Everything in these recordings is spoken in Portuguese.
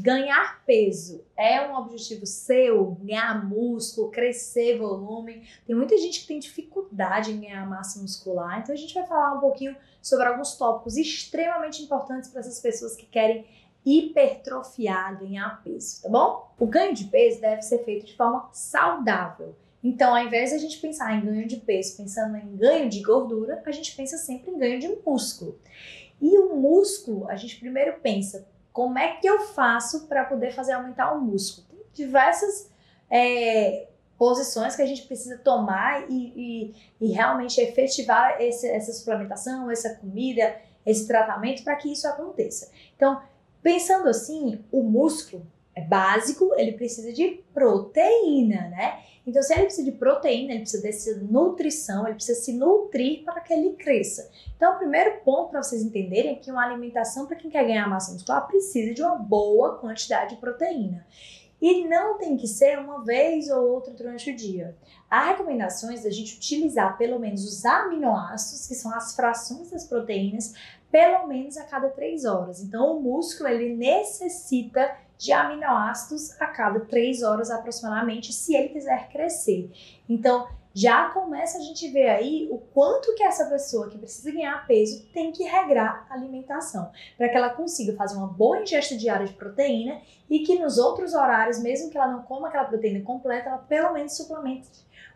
Ganhar peso é um objetivo seu? Ganhar músculo, crescer volume? Tem muita gente que tem dificuldade em ganhar massa muscular, então a gente vai falar um pouquinho sobre alguns tópicos extremamente importantes para essas pessoas que querem hipertrofiar, ganhar peso, tá bom? O ganho de peso deve ser feito de forma saudável. Então, ao invés de a gente pensar em ganho de peso, pensando em ganho de gordura, a gente pensa sempre em ganho de músculo. E o músculo, a gente primeiro pensa, como é que eu faço para poder fazer aumentar o músculo? Tem diversas é, posições que a gente precisa tomar e, e, e realmente efetivar esse, essa suplementação, essa comida, esse tratamento para que isso aconteça. Então, pensando assim, o músculo é básico, ele precisa de proteína, né? Então, se ele precisa de proteína, ele precisa dessa nutrição, ele precisa se nutrir para que ele cresça. Então, o primeiro ponto para vocês entenderem é que uma alimentação para quem quer ganhar massa muscular precisa de uma boa quantidade de proteína. E não tem que ser uma vez ou outra durante o dia. Há recomendações da gente utilizar pelo menos os aminoácidos, que são as frações das proteínas, pelo menos a cada três horas. Então, o músculo ele necessita de aminoácidos a cada três horas aproximadamente, se ele quiser crescer. Então, já começa a gente ver aí o quanto que essa pessoa que precisa ganhar peso tem que regrar a alimentação, para que ela consiga fazer uma boa ingesta diária de proteína e que nos outros horários, mesmo que ela não coma aquela proteína completa, ela pelo menos suplemente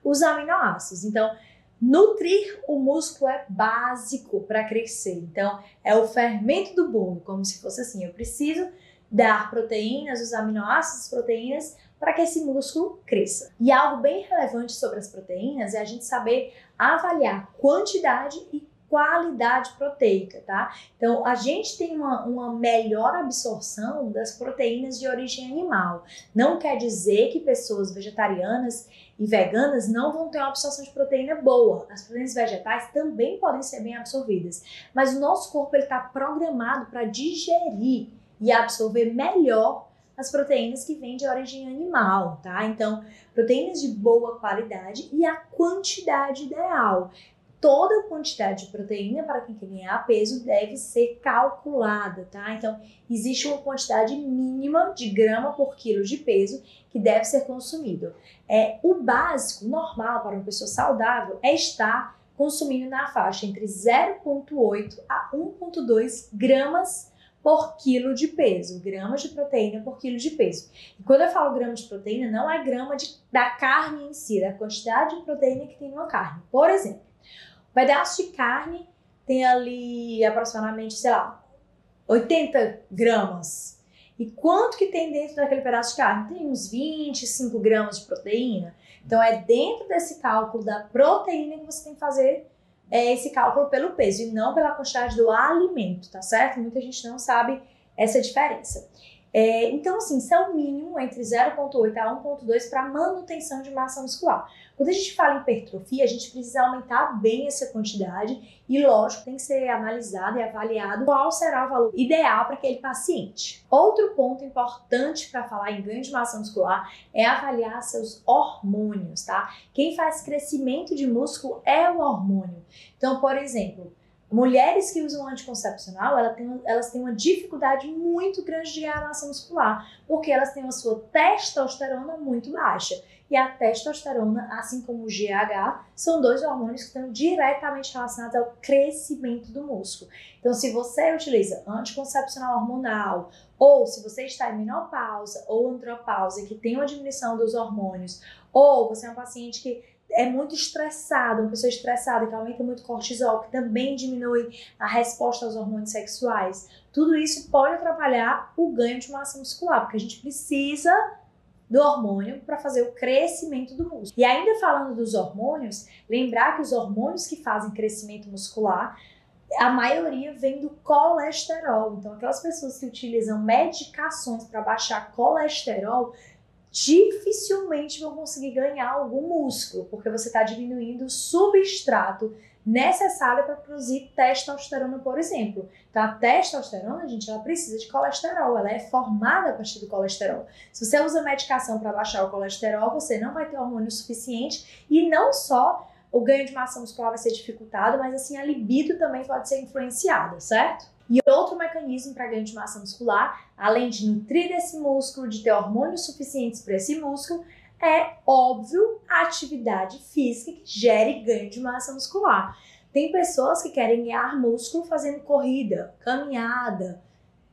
os aminoácidos. Então, Nutrir o músculo é básico para crescer. Então, é o fermento do bolo, como se fosse assim: eu preciso dar proteínas, os aminoácidos, proteínas, para que esse músculo cresça. E algo bem relevante sobre as proteínas é a gente saber avaliar quantidade e qualidade proteica, tá? Então, a gente tem uma, uma melhor absorção das proteínas de origem animal. Não quer dizer que pessoas vegetarianas e veganas não vão ter uma absorção de proteína boa. As proteínas vegetais também podem ser bem absorvidas, mas o nosso corpo está programado para digerir e absorver melhor as proteínas que vêm de origem animal, tá? Então, proteínas de boa qualidade e a quantidade ideal. Toda a quantidade de proteína para quem quer ganhar peso deve ser calculada, tá? Então, existe uma quantidade mínima de grama por quilo de peso que deve ser consumido. É, o básico, normal para uma pessoa saudável, é estar consumindo na faixa entre 0,8 a 1,2 gramas por quilo de peso, gramas de proteína por quilo de peso. E quando eu falo grama de proteína, não é grama de, da carne em si, da quantidade de proteína que tem numa carne. Por exemplo, um pedaço de carne tem ali aproximadamente, sei lá, 80 gramas. E quanto que tem dentro daquele pedaço de carne? Tem uns 25 gramas de proteína. Então é dentro desse cálculo da proteína que você tem que fazer é, esse cálculo pelo peso e não pela quantidade do alimento, tá certo? Muita gente não sabe essa diferença. É, então, assim, são mínimo entre 0,8 a 1,2 para manutenção de massa muscular. Quando a gente fala em hipertrofia, a gente precisa aumentar bem essa quantidade e, lógico, tem que ser analisado e avaliado qual será o valor ideal para aquele paciente. Outro ponto importante para falar em ganho de massa muscular é avaliar seus hormônios, tá? Quem faz crescimento de músculo é o hormônio. Então, por exemplo, Mulheres que usam anticoncepcional, elas têm, elas têm uma dificuldade muito grande de ganhar massa muscular, porque elas têm a sua testosterona muito baixa. E a testosterona, assim como o GH, são dois hormônios que estão diretamente relacionados ao crescimento do músculo. Então, se você utiliza anticoncepcional hormonal, ou se você está em menopausa ou andropausa, que tem uma diminuição dos hormônios, ou você é um paciente que é muito estressada, uma pessoa estressada que aumenta muito cortisol, que também diminui a resposta aos hormônios sexuais, tudo isso pode atrapalhar o ganho de massa muscular, porque a gente precisa do hormônio para fazer o crescimento do músculo. E ainda falando dos hormônios, lembrar que os hormônios que fazem crescimento muscular, a maioria vem do colesterol. Então, aquelas pessoas que utilizam medicações para baixar colesterol dificilmente vão conseguir ganhar algum músculo, porque você está diminuindo o substrato necessário para produzir testosterona, por exemplo. Então, a testosterona, gente, ela precisa de colesterol, ela é formada a partir do colesterol. Se você usa medicação para baixar o colesterol, você não vai ter hormônio suficiente e não só o ganho de massa muscular vai ser dificultado, mas assim a libido também pode ser influenciada, certo? E outro mecanismo para ganho de massa muscular, além de nutrir esse músculo, de ter hormônios suficientes para esse músculo, é óbvio a atividade física que gere ganho de massa muscular. Tem pessoas que querem ganhar músculo fazendo corrida, caminhada.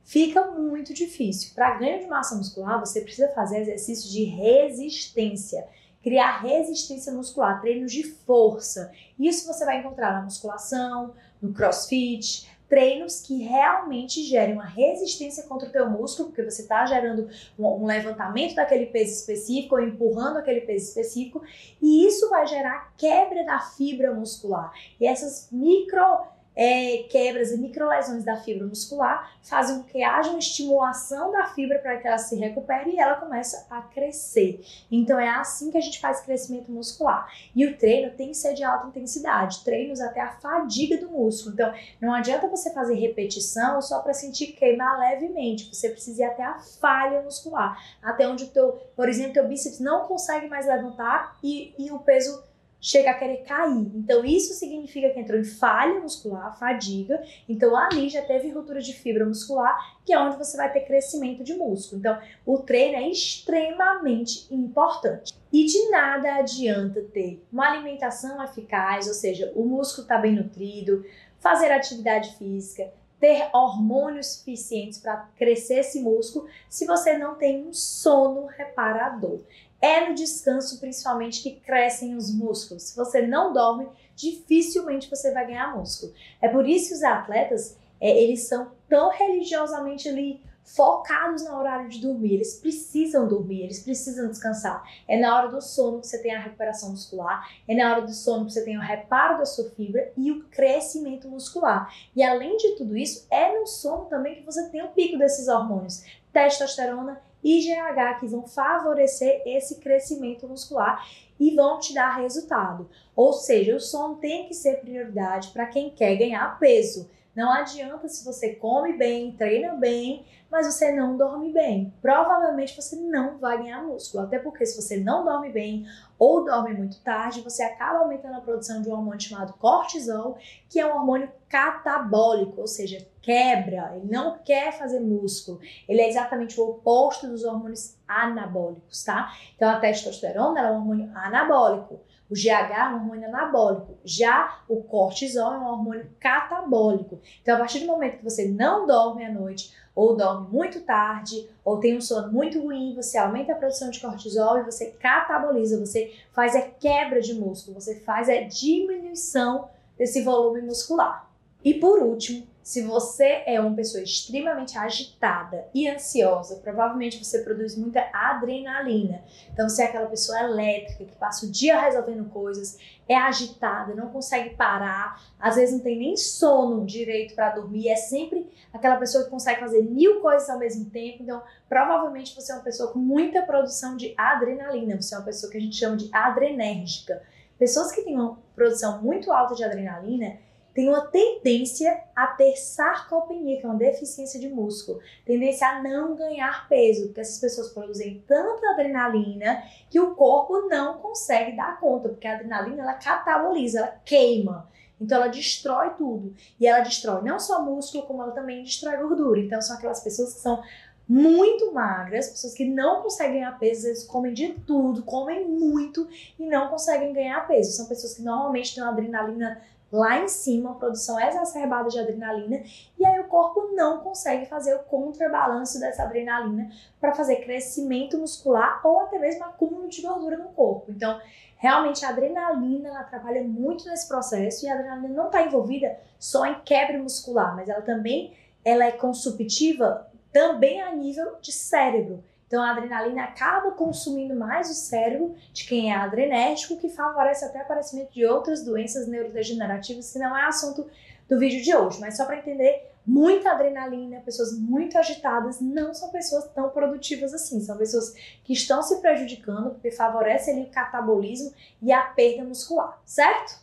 Fica muito difícil. Para ganho de massa muscular, você precisa fazer exercícios de resistência criar resistência muscular, treinos de força. Isso você vai encontrar na musculação, no crossfit, treinos que realmente gerem uma resistência contra o teu músculo, porque você está gerando um, levantamento daquele peso específico ou empurrando aquele peso específico, e isso vai gerar quebra da fibra muscular. E essas micro é, quebras e microlesões da fibra muscular fazem com que haja uma estimulação da fibra para que ela se recupere e ela começa a crescer. Então é assim que a gente faz crescimento muscular. E o treino tem que ser de alta intensidade, treinos até a fadiga do músculo. Então não adianta você fazer repetição só para sentir queimar levemente, você precisa ir até a falha muscular, até onde o teu, por exemplo, teu bíceps não consegue mais levantar e, e o peso chega a querer cair. Então, isso significa que entrou em falha muscular, fadiga. Então, ali já teve ruptura de fibra muscular, que é onde você vai ter crescimento de músculo. Então, o treino é extremamente importante. E de nada adianta ter uma alimentação eficaz, ou seja, o músculo está bem nutrido, fazer atividade física, ter hormônios suficientes para crescer esse músculo, se você não tem um sono reparador. É no descanso, principalmente, que crescem os músculos. Se você não dorme, dificilmente você vai ganhar músculo. É por isso que os atletas, é, eles são tão religiosamente ali focados no horário de dormir. Eles precisam dormir, eles precisam descansar. É na hora do sono que você tem a recuperação muscular, é na hora do sono que você tem o reparo da sua fibra e o crescimento muscular. E além de tudo isso, é no sono também que você tem o pico desses hormônios, testosterona e GH, que vão favorecer esse crescimento muscular e vão te dar resultado. Ou seja, o sono tem que ser prioridade para quem quer ganhar peso. Não adianta se você come bem, treina bem, mas você não dorme bem. Provavelmente você não vai ganhar músculo. Até porque se você não dorme bem ou dorme muito tarde, você acaba aumentando a produção de um hormônio chamado cortisol, que é um hormônio catabólico, ou seja, quebra, ele não quer fazer músculo. Ele é exatamente o oposto dos hormônios anabólicos, tá? Então a testosterona é um hormônio anabólico. O GH é um hormônio anabólico, já o cortisol é um hormônio catabólico. Então, a partir do momento que você não dorme à noite, ou dorme muito tarde, ou tem um sono muito ruim, você aumenta a produção de cortisol e você cataboliza, você faz a quebra de músculo, você faz a diminuição desse volume muscular. E por último, se você é uma pessoa extremamente agitada e ansiosa, provavelmente você produz muita adrenalina. Então, você é aquela pessoa elétrica que passa o dia resolvendo coisas, é agitada, não consegue parar, às vezes não tem nem sono direito para dormir, é sempre aquela pessoa que consegue fazer mil coisas ao mesmo tempo. Então, provavelmente você é uma pessoa com muita produção de adrenalina, você é uma pessoa que a gente chama de adrenérgica. Pessoas que têm uma produção muito alta de adrenalina tem uma tendência a ter sarcopenia, que é uma deficiência de músculo, tendência a não ganhar peso, porque essas pessoas produzem tanta adrenalina que o corpo não consegue dar conta, porque a adrenalina ela cataboliza, ela queima. Então ela destrói tudo. E ela destrói não só músculo, como ela também destrói gordura. Então são aquelas pessoas que são muito magras, pessoas que não conseguem ganhar peso, eles comem de tudo, comem muito e não conseguem ganhar peso. São pessoas que normalmente têm uma adrenalina lá em cima, a produção exacerbada de adrenalina, e aí o corpo não consegue fazer o contrabalanço dessa adrenalina para fazer crescimento muscular ou até mesmo acúmulo de gordura no corpo. Então, realmente a adrenalina ela trabalha muito nesse processo e a adrenalina não está envolvida só em quebra muscular, mas ela também ela é consumptiva também a nível de cérebro. Então a adrenalina acaba consumindo mais o cérebro de quem é adrenérgico, que favorece até o aparecimento de outras doenças neurodegenerativas, que não é assunto do vídeo de hoje, mas só para entender, muita adrenalina, pessoas muito agitadas não são pessoas tão produtivas assim, são pessoas que estão se prejudicando porque favorece ali o catabolismo e a perda muscular, certo?